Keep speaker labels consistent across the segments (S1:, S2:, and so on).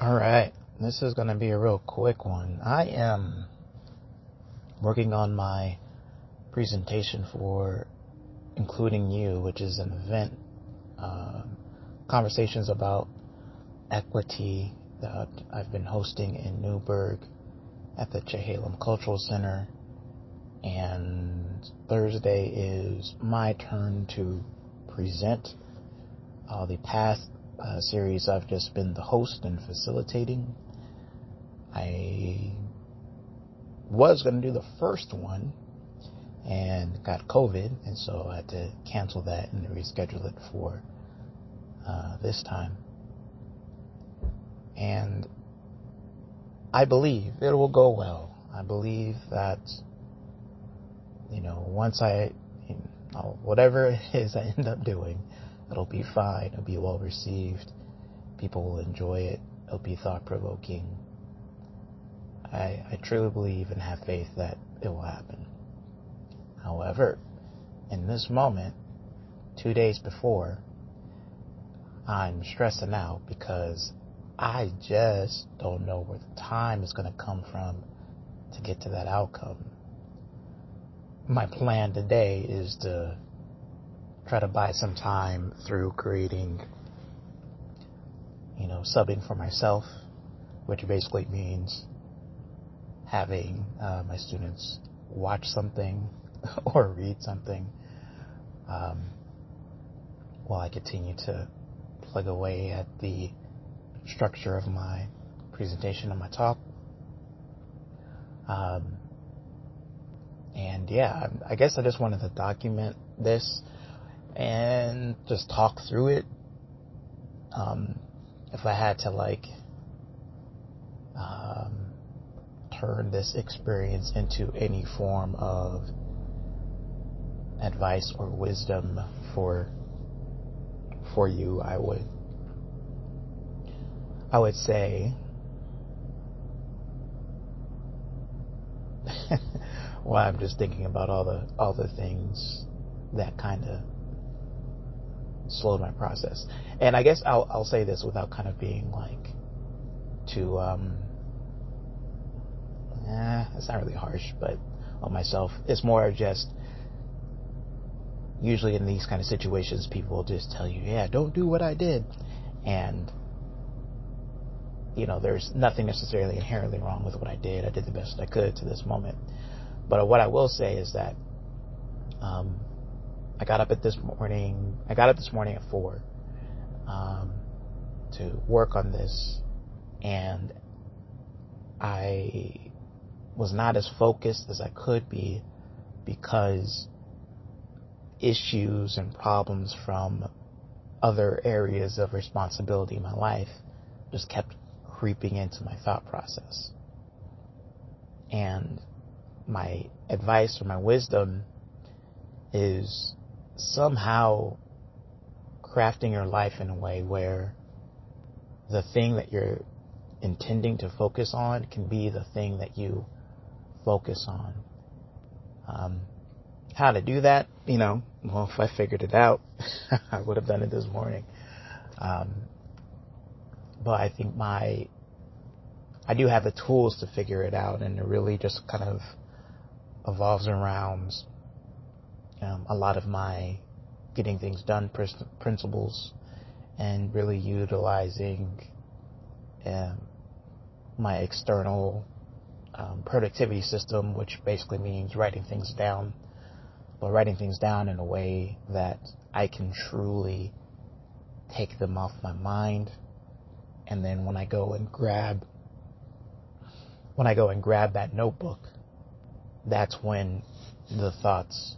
S1: All right, this is going to be a real quick one. I am working on my presentation for Including You, which is an event, uh, conversations about equity that I've been hosting in Newberg at the Chehalem Cultural Center. And Thursday is my turn to present. Uh, the past uh, series, I've just been the host and facilitating. I was going to do the first one and got COVID, and so I had to cancel that and reschedule it for uh, this time. And I believe it will go well. I believe that, you know, once I, you know, whatever it is I end up doing, it'll be fine. It'll be well received. People will enjoy it. It'll be thought provoking. I, I truly believe and have faith that it will happen. However, in this moment, two days before, I'm stressing out because I just don't know where the time is going to come from to get to that outcome. My plan today is to try to buy some time through creating, you know, subbing for myself, which basically means having uh, my students watch something or read something um, while I continue to plug away at the structure of my presentation and my talk. Um, and yeah, I guess I just wanted to document this and just talk through it. Um, if I had to like um, turn this experience into any form of advice or wisdom for for you, I would I would say well, I'm just thinking about all the all the things that kind of slowed my process. And I guess I'll I'll say this without kind of being like too um eh, it's not really harsh, but on myself. It's more just usually in these kind of situations people will just tell you, Yeah, don't do what I did and you know, there's nothing necessarily inherently wrong with what I did. I did the best I could to this moment. But what I will say is that um, I got up at this morning. I got up this morning at four um, to work on this, and I was not as focused as I could be because issues and problems from other areas of responsibility in my life just kept creeping into my thought process. And my advice or my wisdom is somehow crafting your life in a way where the thing that you're intending to focus on can be the thing that you focus on. Um, how to do that, you know, well, if I figured it out, I would have done it this morning. Um, but I think my, I do have the tools to figure it out, and it really just kind of evolves around um, a lot of my getting things done principles and really utilizing um, my external um, productivity system, which basically means writing things down, but writing things down in a way that I can truly take them off my mind. And then when I go and grab, when I go and grab that notebook, that's when the thoughts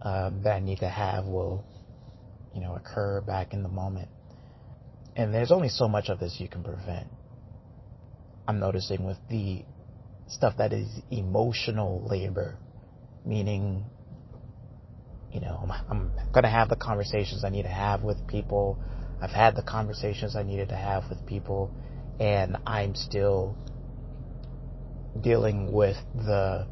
S1: Um, that I need to have will, you know, occur back in the moment. And there's only so much of this you can prevent. I'm noticing with the stuff that is emotional labor, meaning, you know, I'm, I'm going to have the conversations I need to have with people. I've had the conversations I needed to have with people, and I'm still dealing with the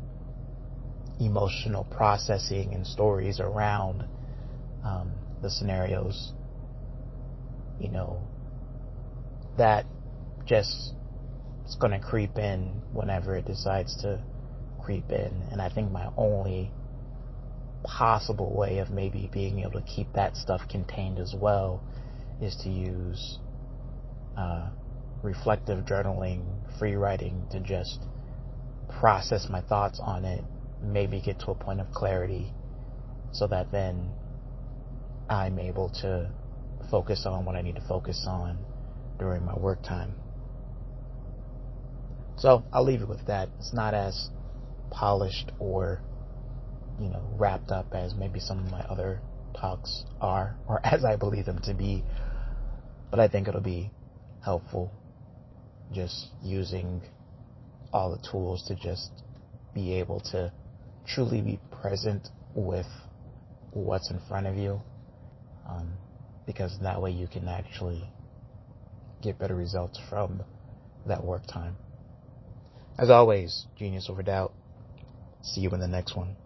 S1: emotional processing and stories around um, the scenarios, you know, that just it's going to creep in whenever it decides to creep in. And I think my only possible way of maybe being able to keep that stuff contained as well is to use uh, reflective journaling, free writing to just process my thoughts on it, maybe get to a point of clarity so that then I'm able to focus on what I need to focus on during my work time. So I'll leave it with that. It's not as polished or, you know, wrapped up as maybe some of my other talks are, or as I believe them to be. But I think it'll be helpful just using all the tools to just be able to truly be present with what's in front of you. Um, because that way you can actually get better results from that work time. As always, genius over doubt. See you in the next one.